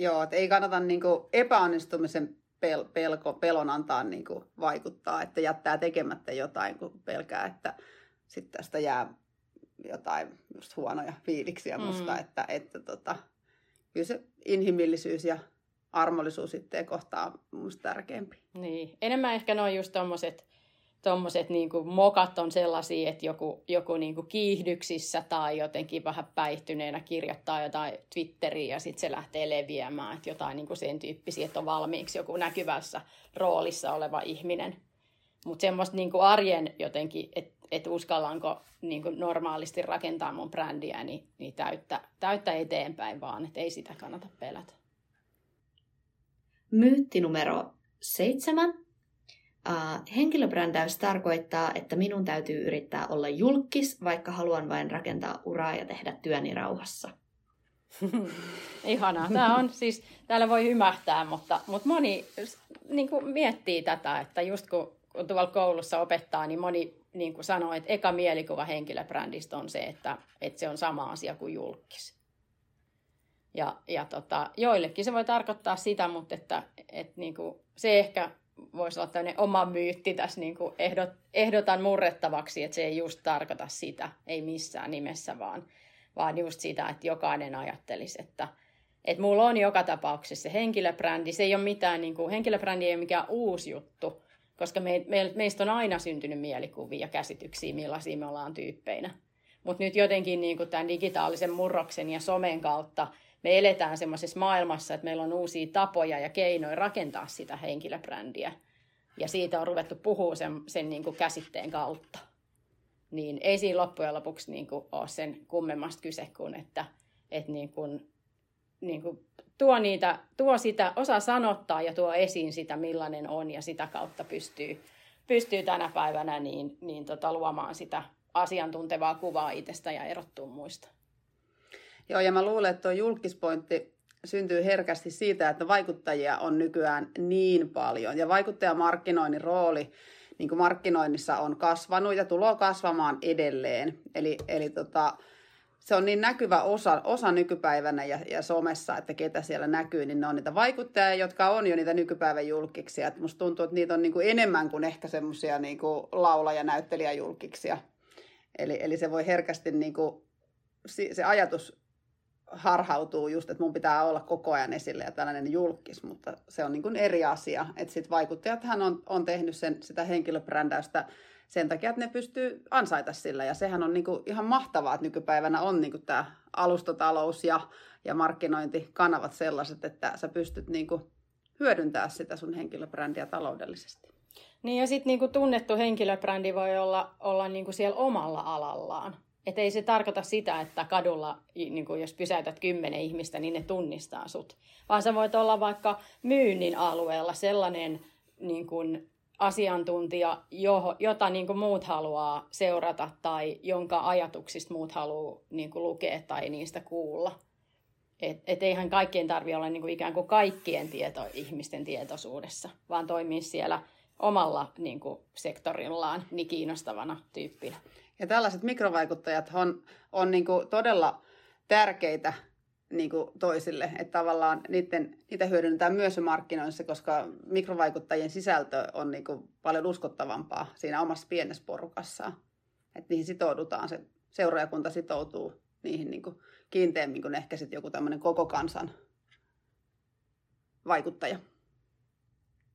Joo, että ei kannata niinku epäonnistumisen pel- pelko, pelon antaa niinku vaikuttaa, että jättää tekemättä jotain, kun pelkää, että sitten tästä jää jotain just huonoja fiiliksiä mm. musta, että, että tota, kyllä se inhimillisyys ja armollisuus sitten kohtaa mun tärkeämpi. Niin, enemmän ehkä ne on just tommoset tuommoiset niin mokat on sellaisia, että joku, joku niin kuin kiihdyksissä tai jotenkin vähän päihtyneenä kirjoittaa jotain Twitteriin ja sitten se lähtee leviämään, että jotain niin kuin sen tyyppisiä, että on valmiiksi joku näkyvässä roolissa oleva ihminen. Mutta semmoista niin kuin arjen jotenkin, että et uskallanko niin kuin normaalisti rakentaa mun brändiä, niin, niin täyttä, täyttä eteenpäin vaan, että ei sitä kannata pelätä. Myytti numero seitsemän Uh, henkilöbrändäys tarkoittaa, että minun täytyy yrittää olla julkis, vaikka haluan vain rakentaa uraa ja tehdä työni rauhassa. Ihanaa. Tämä on siis, täällä voi hymähtää, mutta, mutta moni niin kuin miettii tätä, että just kun, kun tuolla koulussa opettaa, niin moni niin kuin sanoo, että eka mielikuva henkilöbrändistä on se, että, että se on sama asia kuin julkis. Ja, ja tota, joillekin se voi tarkoittaa sitä, mutta että, että niin kuin, se ehkä voisi olla tämmöinen oma myytti tässä niin kuin ehdot, ehdotan murrettavaksi, että se ei just tarkoita sitä, ei missään nimessä, vaan, vaan just sitä, että jokainen ajattelisi, että, että mulla on joka tapauksessa se henkilöbrändi. Se ei ole mitään, niin kuin, henkilöbrändi ei ole mikään uusi juttu, koska me, me, meistä on aina syntynyt mielikuvia ja käsityksiä, millaisia me ollaan tyyppeinä. Mutta nyt jotenkin niin kuin tämän digitaalisen murroksen ja somen kautta me eletään semmoisessa maailmassa, että meillä on uusia tapoja ja keinoja rakentaa sitä henkilöbrändiä. Ja siitä on ruvettu puhua sen, sen niin kuin käsitteen kautta. Niin ei siinä loppujen lopuksi niin kuin ole sen kummemmasta kyse kuin, että, että niin kuin, niin kuin tuo, niitä, tuo sitä, osaa sanottaa ja tuo esiin sitä, millainen on ja sitä kautta pystyy, pystyy tänä päivänä niin, niin tota, luomaan sitä asiantuntevaa kuvaa itsestä ja erottuu muista. Joo, ja mä luulen, että tuo julkispointti syntyy herkästi siitä, että vaikuttajia on nykyään niin paljon. Ja vaikuttajamarkkinoinnin rooli niin kuin markkinoinnissa on kasvanut ja tulee kasvamaan edelleen. Eli, eli tota, se on niin näkyvä osa, osa nykypäivänä ja, ja somessa, että ketä siellä näkyy, niin ne on niitä vaikuttajia, jotka on jo niitä nykypäivän julkiksi. Et musta tuntuu, että niitä on niin kuin enemmän kuin ehkä semmoisia niin laula- ja näyttelijäjulkiksia. Eli, eli se voi herkästi, niin kuin, se ajatus harhautuu just, että mun pitää olla koko ajan esille ja tällainen julkis, mutta se on niin kuin eri asia. Että sit vaikuttajathan on, on tehnyt sen, sitä henkilöbrändäystä sen takia, että ne pystyy ansaita sillä. Ja sehän on niin kuin ihan mahtavaa, että nykypäivänä on niin kuin tämä alustatalous ja, ja markkinointikanavat sellaiset, että sä pystyt niin kuin hyödyntää sitä sun henkilöbrändiä taloudellisesti. Niin ja sitten niinku tunnettu henkilöbrändi voi olla, olla niinku siellä omalla alallaan. Että ei se tarkoita sitä, että kadulla, niin kuin jos pysäytät kymmenen ihmistä, niin ne tunnistaa sut. Vaan sä voit olla vaikka myynnin alueella sellainen niin kuin asiantuntija, jota niin kuin muut haluaa seurata tai jonka ajatuksista muut haluaa niin kuin lukea tai niistä kuulla. Et, et eihän kaikkien tarvitse olla niin kuin ikään kuin kaikkien tieto, ihmisten tietoisuudessa, vaan toimia siellä omalla niin kuin sektorillaan niin kiinnostavana tyyppinä. Ja tällaiset mikrovaikuttajat on, on niin kuin todella tärkeitä niin kuin toisille. Että tavallaan niiden, niitä hyödynnetään myös markkinoissa, koska mikrovaikuttajien sisältö on niin kuin paljon uskottavampaa siinä omassa pienessä porukassaan. Että niihin sitoudutaan, se seuraajakunta sitoutuu niihin niin kuin kiinteämmin kuin ehkä sitten joku tämmöinen koko kansan vaikuttaja.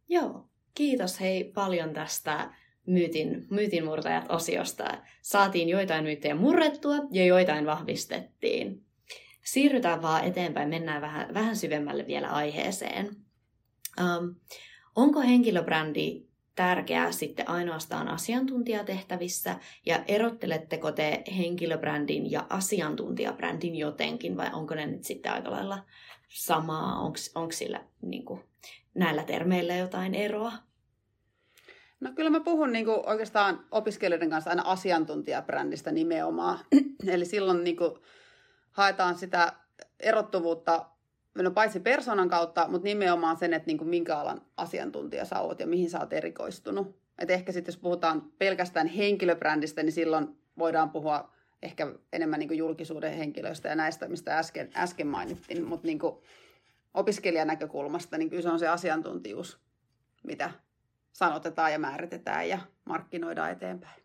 Joo, kiitos hei paljon tästä myytin, myytinmurtajat-osiosta. Saatiin joitain myyttejä murrettua ja joitain vahvistettiin. Siirrytään vaan eteenpäin, mennään vähän, vähän syvemmälle vielä aiheeseen. Um, onko henkilöbrändi tärkeää sitten ainoastaan asiantuntijatehtävissä ja erotteletteko te henkilöbrändin ja asiantuntijabrändin jotenkin vai onko ne nyt sitten aika lailla samaa? Onko sillä niin kuin, näillä termeillä jotain eroa? No kyllä mä puhun niin kuin oikeastaan opiskelijoiden kanssa aina asiantuntijabrändistä nimenomaan. Eli silloin niin kuin haetaan sitä erottuvuutta no paitsi persoonan kautta, mutta nimenomaan sen, että niin kuin minkä alan asiantuntija sä oot ja mihin sä oot erikoistunut. Et ehkä sitten jos puhutaan pelkästään henkilöbrändistä, niin silloin voidaan puhua ehkä enemmän niin kuin julkisuuden henkilöistä ja näistä, mistä äsken, äsken mainittiin. Mutta niin opiskelijan näkökulmasta, niin kyllä se on se asiantuntijuus, mitä sanotetaan ja määritetään ja markkinoidaan eteenpäin.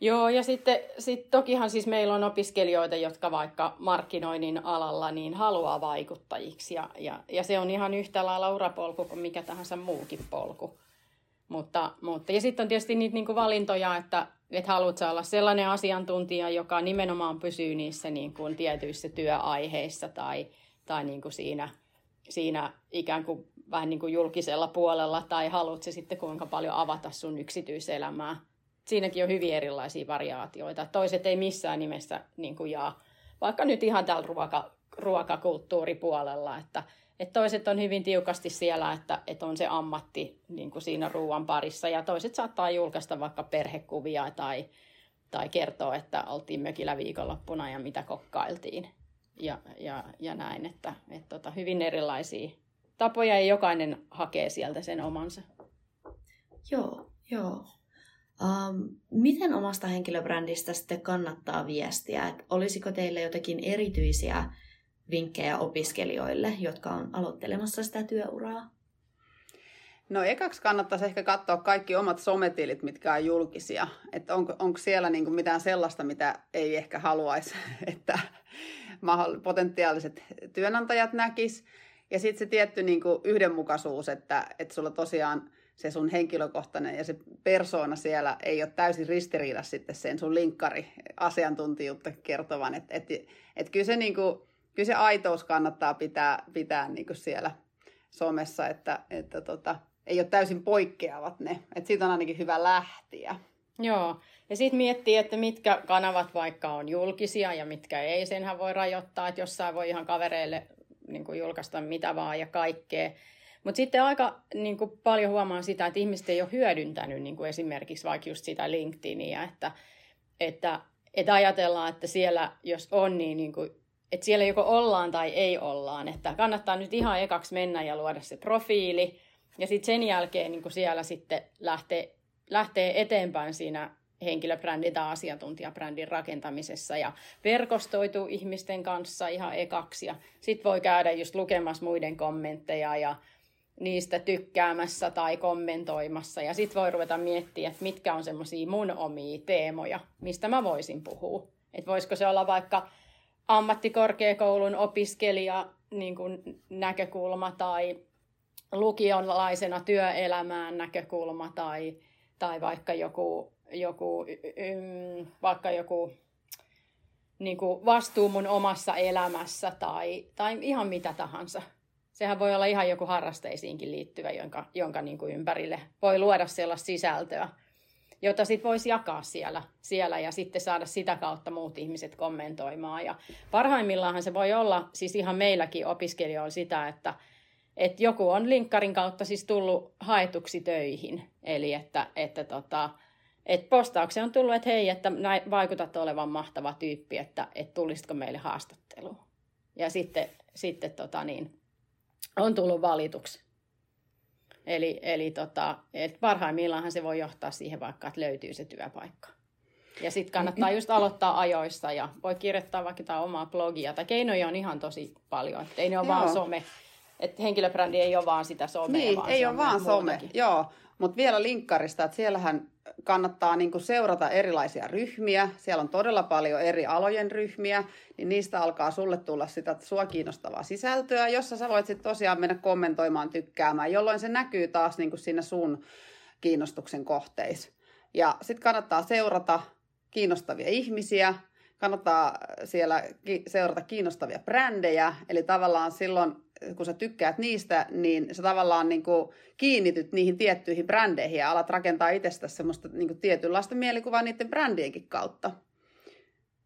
Joo, ja sitten sit tokihan siis meillä on opiskelijoita, jotka vaikka markkinoinnin alalla niin haluaa vaikuttajiksi, ja, ja, ja se on ihan yhtä lailla urapolku kuin mikä tahansa muukin polku. Mutta, mutta, ja sitten on tietysti niitä niin kuin valintoja, että, että haluat olla sellainen asiantuntija, joka nimenomaan pysyy niissä niin kuin tietyissä työaiheissa tai, tai niin kuin siinä, siinä ikään kuin vähän niin kuin julkisella puolella, tai haluat se sitten kuinka paljon avata sun yksityiselämää? Siinäkin on hyvin erilaisia variaatioita. Toiset ei missään nimessä niin kuin jaa, vaikka nyt ihan täällä ruoka, ruokakulttuuripuolella, että, että toiset on hyvin tiukasti siellä, että, että on se ammatti niin kuin siinä ruoan parissa, ja toiset saattaa julkaista vaikka perhekuvia tai, tai kertoa, että oltiin mökillä viikonloppuna ja mitä kokkailtiin. Ja, ja, ja näin, että, että tota, hyvin erilaisia tapoja ja jokainen hakee sieltä sen omansa. Joo, joo. Um, miten omasta henkilöbrändistä sitten kannattaa viestiä? Et olisiko teille jotakin erityisiä vinkkejä opiskelijoille, jotka on aloittelemassa sitä työuraa? No ekaksi kannattaisi ehkä katsoa kaikki omat sometilit, mitkä on julkisia. Että onko, onko siellä niinku mitään sellaista, mitä ei ehkä haluaisi, että potentiaaliset työnantajat näkis. Ja sitten se tietty niinku yhdenmukaisuus, että, että sulla tosiaan se sun henkilökohtainen ja se persoona siellä ei ole täysin ristiriidassa sitten sen sun linkkari asiantuntijuutta kertovan. Että et, et kyllä, se niinku, kyllä se aitous kannattaa pitää, pitää niinku siellä somessa, että, että tota, ei ole täysin poikkeavat ne. Että siitä on ainakin hyvä lähtiä. Joo, ja sitten miettii, että mitkä kanavat vaikka on julkisia ja mitkä ei. Senhän voi rajoittaa, että jossain voi ihan kavereille niin julkaista mitä vaan ja kaikkea. Mutta sitten aika niin kuin, paljon huomaan sitä, että ihmiset ei ole hyödyntänyt niin kuin esimerkiksi vaikka just sitä LinkedInia, että, että, että ajatellaan, että siellä jos on, niin, niin kuin, että siellä joko ollaan tai ei ollaan. Että kannattaa nyt ihan ekaksi mennä ja luoda se profiili, ja sitten sen jälkeen niin kuin siellä sitten lähtee, lähtee eteenpäin siinä henkilöbrändin tai asiantuntijabrändin rakentamisessa ja verkostoituu ihmisten kanssa ihan ekaksi. Sitten voi käydä just lukemassa muiden kommentteja ja niistä tykkäämässä tai kommentoimassa. Ja sitten voi ruveta miettimään, että mitkä on semmoisia mun omia teemoja, mistä mä voisin puhua. Että voisiko se olla vaikka ammattikorkeakoulun opiskelija niin kuin näkökulma tai lukionlaisena työelämään näkökulma tai, tai vaikka joku, joku, ym, vaikka joku niin kuin vastuu mun omassa elämässä tai, tai ihan mitä tahansa sehän voi olla ihan joku harrasteisiinkin liittyvä, jonka, jonka niin kuin ympärille voi luoda sellaista sisältöä, jota sitten voisi jakaa siellä, siellä ja sitten saada sitä kautta muut ihmiset kommentoimaan. Ja parhaimmillaan se voi olla, siis ihan meilläkin opiskelijoilla sitä, että, että joku on linkkarin kautta siis tullut haetuksi töihin. Eli että, että tota, et postauksen on tullut, että hei, että näin, vaikutat olevan mahtava tyyppi, että, että tulisitko meille haastatteluun. Ja sitten, sitten tota niin, on tullut valituksi. Eli, eli tota, et parhaimmillaan se voi johtaa siihen vaikka, että löytyy se työpaikka. Ja sitten kannattaa just aloittaa ajoissa ja voi kirjoittaa vaikka jotain omaa blogia. Tai keinoja on ihan tosi paljon. Et ei ne ole Joo. vaan some. Että henkilöbrändi ei ole vaan sitä somea, niin, vaan ei ole vaan some. Joo, mutta vielä linkkarista, että siellähän kannattaa niinku seurata erilaisia ryhmiä. Siellä on todella paljon eri alojen ryhmiä, niin niistä alkaa sulle tulla sitä sua kiinnostavaa sisältöä, jossa sä voit sitten tosiaan mennä kommentoimaan, tykkäämään, jolloin se näkyy taas niinku siinä sun kiinnostuksen kohteissa. Ja sitten kannattaa seurata kiinnostavia ihmisiä, kannattaa siellä seurata kiinnostavia brändejä, eli tavallaan silloin kun sä tykkäät niistä, niin sä tavallaan niin kuin kiinnityt niihin tiettyihin brändeihin ja alat rakentaa itsestä semmoista niin kuin tietynlaista mielikuvaa niiden brändienkin kautta.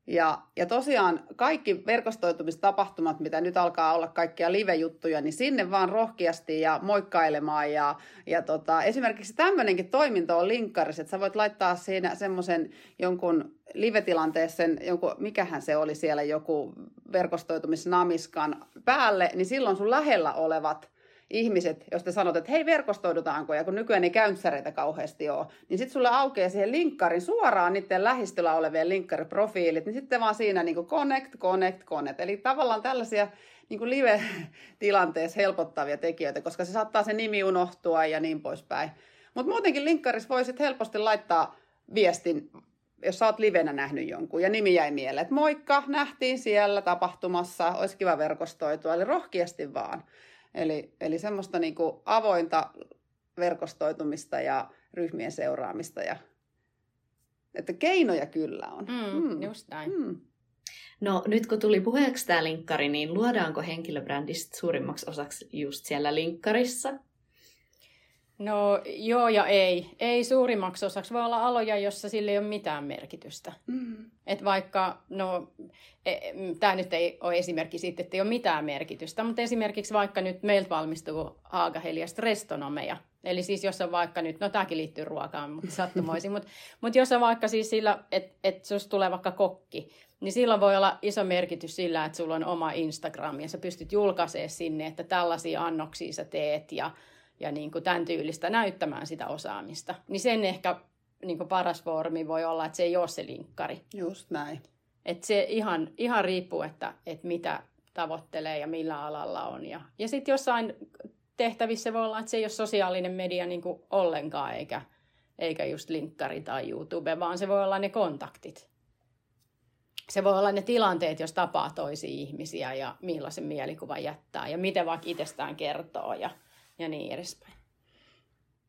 Ja, ja tosiaan kaikki verkostoitumistapahtumat, mitä nyt alkaa olla kaikkia live-juttuja, niin sinne vaan rohkeasti ja moikkailemaan. Ja, ja tota, esimerkiksi tämmöinenkin toiminto on linkkaris, että sä voit laittaa siinä semmoisen jonkun live-tilanteessa, jonkun, mikähän se oli siellä, joku verkostoitumisnamiskan päälle, niin silloin sun lähellä olevat ihmiset, jos te sanot, että hei verkostoidutaanko, ja kun nykyään ei käynsäreitä kauheasti ole, niin sitten sulle aukeaa siihen linkkarin suoraan niiden lähistöllä olevien linkkariprofiilit, niin sitten vaan siinä niin connect, connect, connect. Eli tavallaan tällaisia niin live-tilanteessa helpottavia tekijöitä, koska se saattaa se nimi unohtua ja niin poispäin. Mutta muutenkin linkkarissa voisit helposti laittaa viestin, jos sä oot livenä nähnyt jonkun ja nimi jäi mieleen, että moikka, nähtiin siellä tapahtumassa, olisi kiva verkostoitua, eli rohkeasti vaan. Eli, eli semmoista niin kuin avointa verkostoitumista ja ryhmien seuraamista. Ja, että keinoja kyllä on. Mm, mm. Just näin. Mm. No nyt kun tuli puheeksi tämä linkkari, niin luodaanko henkilöbrändistä suurimmaksi osaksi just siellä linkkarissa? No joo ja ei. Ei suurimmaksi osaksi. Voi olla aloja, jossa sillä ei ole mitään merkitystä. Mm. Et vaikka, no e, tämä nyt ei ole esimerkki siitä, että ei ole mitään merkitystä, mutta esimerkiksi vaikka nyt meiltä valmistuu Haagahelia strestonomeja. Eli siis jos on vaikka nyt, no tämäkin liittyy ruokaan, mutta sattumoisin, mutta, mutta jos on vaikka siis sillä, että et susta tulee vaikka kokki, niin silloin voi olla iso merkitys sillä, että sulla on oma Instagram ja sä pystyt julkaisemaan sinne, että tällaisia annoksia sä teet ja ja niin kuin tämän tyylistä näyttämään sitä osaamista. Niin sen ehkä niin kuin paras formi voi olla, että se ei ole se linkkari. Just näin. Että se ihan, ihan riippuu, että, että mitä tavoittelee ja millä alalla on. Ja, ja sitten jossain tehtävissä voi olla, että se ei ole sosiaalinen media niin kuin ollenkaan, eikä, eikä just linkkari tai YouTube, vaan se voi olla ne kontaktit. Se voi olla ne tilanteet, jos tapaa toisia ihmisiä ja millaisen mielikuvan jättää ja miten vaikka itsestään kertoo ja, ja niin edespäin.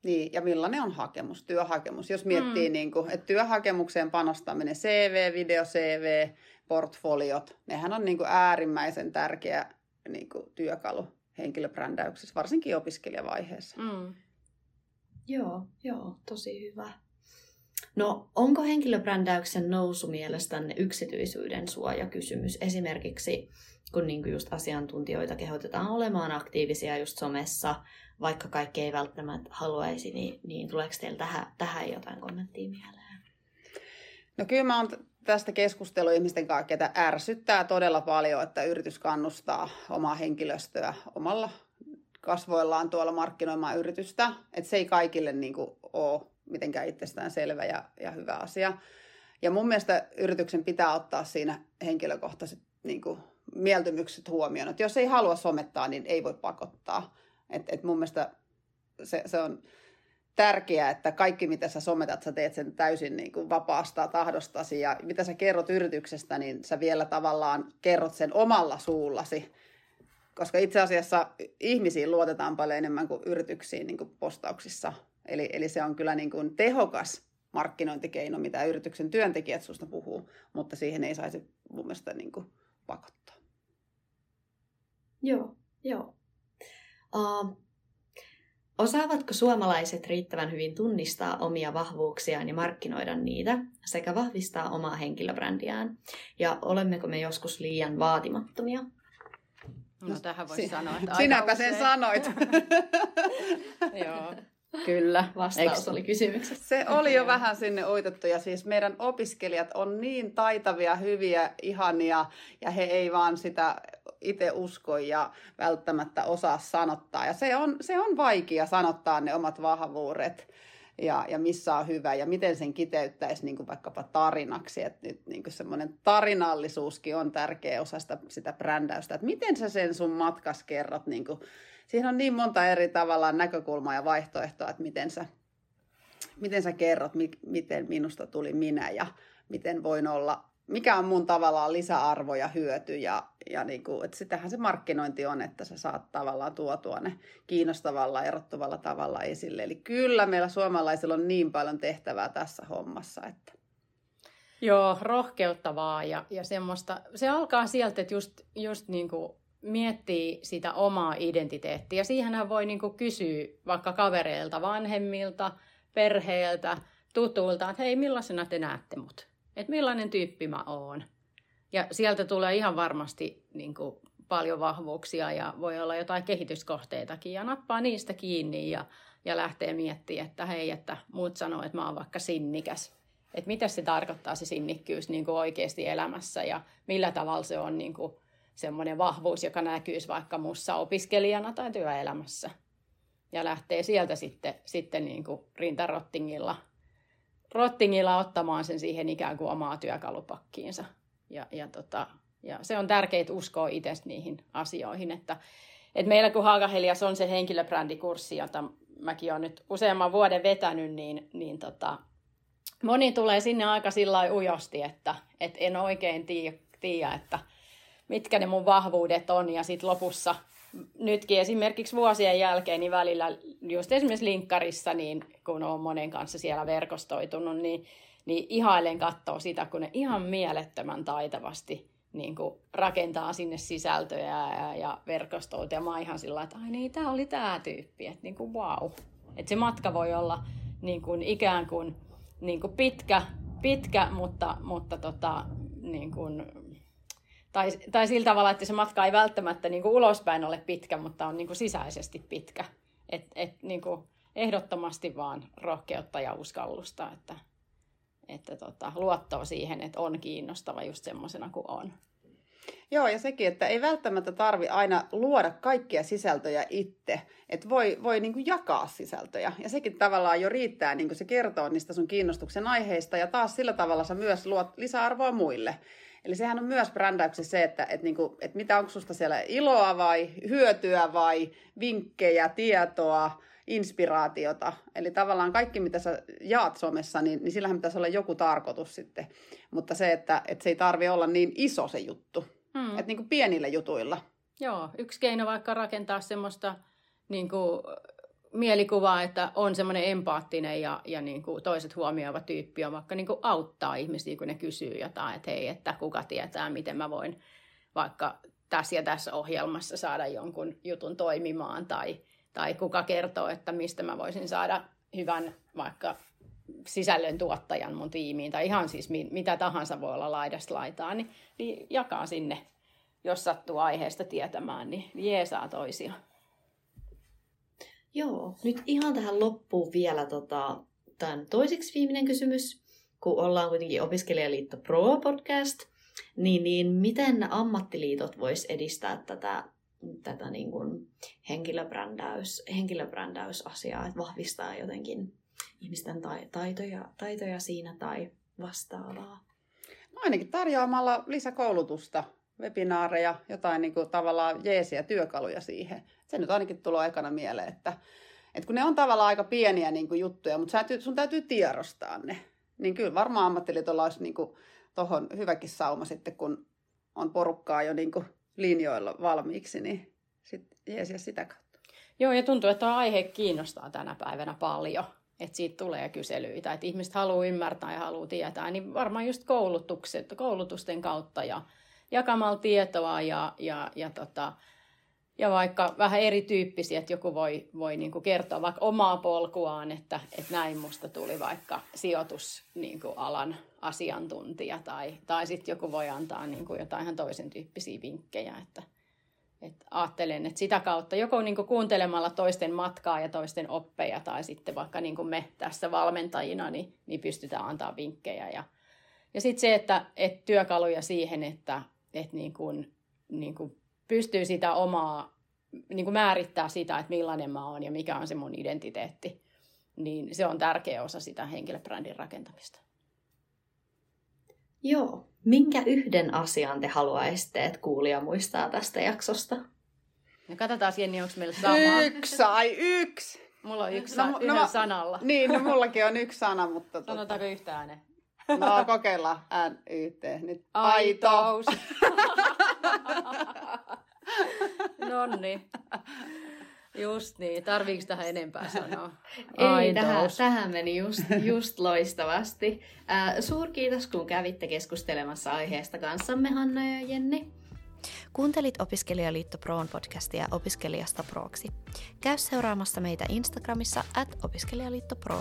Niin, ja millainen on hakemus, työhakemus. Jos miettii, mm. niin kuin, että työhakemukseen panostaminen, CV, video CV, portfoliot, nehän on niin kuin äärimmäisen tärkeä niin kuin työkalu henkilöbrändäyksessä, varsinkin opiskelijavaiheessa. Mm. Joo, joo, tosi hyvä. No, onko henkilöbrändäyksen nousu mielestänne yksityisyyden suojakysymys? Esimerkiksi kun niin just asiantuntijoita kehotetaan olemaan aktiivisia just somessa, vaikka kaikki ei välttämättä haluaisi, niin, niin tuleeko teillä tähän, tähän jotain kommenttia mieleen? No kyllä mä oon tästä keskustelua ihmisten kanssa, ketä ärsyttää todella paljon, että yritys kannustaa omaa henkilöstöä omalla kasvoillaan tuolla markkinoimaan yritystä. Että se ei kaikille niin kuin, ole mitenkään itsestään selvä ja, ja hyvä asia. Ja mun mielestä yrityksen pitää ottaa siinä henkilökohtaiset niin kuin, mieltymykset huomioon. Että jos ei halua somettaa, niin ei voi pakottaa. Et, et mun mielestä se, se on tärkeää, että kaikki mitä sä sometat, sä teet sen täysin niin kuin vapaasta tahdostasi. Ja mitä sä kerrot yrityksestä, niin sä vielä tavallaan kerrot sen omalla suullasi. Koska itse asiassa ihmisiin luotetaan paljon enemmän kuin yrityksiin niin kuin postauksissa. Eli, eli se on kyllä niin kuin tehokas markkinointikeino, mitä yrityksen työntekijät susta puhuu, mutta siihen ei saisi mun mielestä niin kuin pakottaa. Joo, joo. Uh, osaavatko suomalaiset riittävän hyvin tunnistaa omia vahvuuksiaan ja markkinoida niitä sekä vahvistaa omaa henkilöbrändiään? Ja olemmeko me joskus liian vaatimattomia? No tähän voisi si- sanoa, että Sinäpä sen sanoit. Joo. Kyllä, vastaus Eks? oli kysymyksessä. Se oli jo vähän sinne uitettu ja siis meidän opiskelijat on niin taitavia, hyviä, ihania ja he ei vaan sitä itse usko ja välttämättä osaa sanottaa. Ja se on, se on vaikea sanottaa ne omat vahvuudet. Ja, ja missä on hyvä ja miten sen kiteyttäisi niin kuin vaikkapa tarinaksi. Että nyt niin kuin semmoinen tarinallisuuskin on tärkeä osa sitä, sitä brändäystä. Että miten sä sen sun matkas kerrot? Niin kuin, siihen on niin monta eri tavallaan näkökulmaa ja vaihtoehtoa, että miten sä, miten sä kerrot, mi, miten minusta tuli minä ja miten voin olla mikä on mun tavallaan lisäarvo ja hyöty. Ja, ja niin kuin, että sitähän se markkinointi on, että sä saat tavallaan tuotua ne kiinnostavalla, erottuvalla tavalla esille. Eli kyllä meillä suomalaisilla on niin paljon tehtävää tässä hommassa, että Joo, rohkeuttavaa ja, ja semmoista. Se alkaa sieltä, että just, just niin kuin miettii sitä omaa identiteettiä. Siihenhän voi niin kuin kysyä vaikka kavereilta, vanhemmilta, perheeltä, tutuilta, että hei, millaisena te näette mut? Että millainen tyyppi mä oon. Ja sieltä tulee ihan varmasti niin kuin, paljon vahvuuksia ja voi olla jotain kehityskohteitakin ja nappaa niistä kiinni ja, ja lähtee miettimään, että hei, että muut sanoo, että mä oon vaikka sinnikäs. Että mitä se tarkoittaa se sinnikkyys niin kuin oikeasti elämässä ja millä tavalla se on niin kuin semmoinen vahvuus, joka näkyisi vaikka muussa opiskelijana tai työelämässä. Ja lähtee sieltä sitten, sitten niin kuin rintarottingilla rottingilla ottamaan sen siihen ikään kuin omaa työkalupakkiinsa. Ja, ja, tota, ja se on tärkeää uskoa itse niihin asioihin, että, että meillä kun Haagahelias on se henkilöbrändikurssi, jota mäkin olen nyt useamman vuoden vetänyt, niin, niin tota, moni tulee sinne aika sillä ujosti, että, että en oikein tiedä, että mitkä ne mun vahvuudet on, ja sitten lopussa nytkin esimerkiksi vuosien jälkeen, niin välillä just esimerkiksi linkkarissa, niin kun on monen kanssa siellä verkostoitunut, niin, niin ihailen katsoa sitä, kun ne ihan mielettömän taitavasti niin kuin rakentaa sinne sisältöjä ja, ja verkostoita. Ja mä ihan sillä että ai niin, tämä oli tämä tyyppi, että niin kuin wow. Että se matka voi olla niin kuin ikään kuin, niin kuin pitkä, pitkä, mutta, mutta tota, niin kuin tai, tai sillä tavalla, että se matka ei välttämättä niin kuin ulospäin ole pitkä, mutta on niin kuin sisäisesti pitkä. Et, et, niin kuin ehdottomasti vaan rohkeutta ja uskallusta, että, että tota, luottoa siihen, että on kiinnostava just semmoisena kuin on. Joo, ja sekin, että ei välttämättä tarvi aina luoda kaikkia sisältöjä itse, että voi, voi niin kuin jakaa sisältöjä. Ja sekin tavallaan jo riittää, niin kuin se kertoo niistä sun kiinnostuksen aiheista, ja taas sillä tavalla sä myös luot lisäarvoa muille. Eli sehän on myös brändäyksessä se, että, että, niin kuin, että mitä onko susta siellä iloa vai hyötyä vai vinkkejä, tietoa, inspiraatiota. Eli tavallaan kaikki, mitä sä jaat somessa, niin, niin sillähän pitäisi olla joku tarkoitus sitten. Mutta se, että, että se ei tarvi olla niin iso se juttu. Hmm. Että niin kuin pienillä jutuilla. Joo, yksi keino vaikka rakentaa semmoista niin kuin, mielikuvaa, että on semmoinen empaattinen ja, ja niin kuin toiset huomioiva tyyppi on vaikka niin kuin auttaa ihmisiä, kun ne kysyy jotain, että hei, että kuka tietää, miten mä voin vaikka tässä ja tässä ohjelmassa saada jonkun jutun toimimaan tai, tai kuka kertoo, että mistä mä voisin saada hyvän vaikka sisällön tuottajan mun tiimiin tai ihan siis mitä tahansa voi olla laidasta laitaa, niin, niin jakaa sinne, jos sattuu aiheesta tietämään, niin jeesaa toisia. Joo, nyt ihan tähän loppuun vielä tota, tämän toiseksi viimeinen kysymys, kun ollaan kuitenkin Opiskelijaliitto Pro-podcast, niin, niin miten ammattiliitot vois edistää tätä, tätä niin kuin henkilöbrändäys, henkilöbrändäysasiaa, että vahvistaa jotenkin ihmisten taitoja, taitoja siinä tai vastaavaa? No ainakin tarjoamalla lisäkoulutusta, webinaareja, jotain niin kuin tavallaan jeesiä, työkaluja siihen se nyt ainakin tulee ekana mieleen, että, että kun ne on tavallaan aika pieniä niin kuin juttuja, mutta sä, sun täytyy tiedostaa ne, niin kyllä varmaan ammattiliitolla olisi niin tuohon hyväkin sauma sitten, kun on porukkaa jo niin kuin linjoilla valmiiksi, niin sitten jeesiä sitä kautta. Joo, ja tuntuu, että tuo aihe kiinnostaa tänä päivänä paljon. Että siitä tulee kyselyitä, että ihmiset haluaa ymmärtää ja haluaa tietää, niin varmaan just koulutukset, koulutusten kautta ja jakamalla tietoa ja, ja, ja tota, ja vaikka vähän erityyppisiä, että joku voi, voi niin kuin kertoa vaikka omaa polkuaan, että, että näin musta tuli vaikka sijoitusalan niin asiantuntija tai, tai sitten joku voi antaa niin kuin jotain ihan toisen tyyppisiä vinkkejä, että, että ajattelen, että sitä kautta joko niin kuin kuuntelemalla toisten matkaa ja toisten oppeja tai sitten vaikka niin kuin me tässä valmentajina, niin, niin pystytään antaa vinkkejä. Ja, ja sitten se, että, että työkaluja siihen, että, että niin kuin, niin kuin pystyy sitä omaa, niin kuin määrittää sitä, että millainen mä oon ja mikä on se mun identiteetti. niin se on tärkeä osa sitä henkilöbrändin rakentamista. Joo. Minkä yhden asian te haluaisitte, että kuulija muistaa tästä jaksosta? Ja katsotaan Jenni, onko meillä sama. Yksi, ai yksi! Mulla on yksi No, no, no yhden mä- sanalla. Niin, no mullakin on yksi sana, mutta... Tota, Sanotaanko yhtä ääneen? no kokeillaan N, Y, T. Nyt Aitous. Nonni. Just niin. Tarviiko tähän enempää sanoa? Ei, tähän, tähän meni just, just loistavasti. Äh, suurkiitos, kun kävitte keskustelemassa aiheesta kanssamme, Hanna ja Jenni. Kuuntelit Opiskelijaliitto Proon podcastia opiskelijasta proksi. Käy seuraamassa meitä Instagramissa at opiskelijaliitto pro.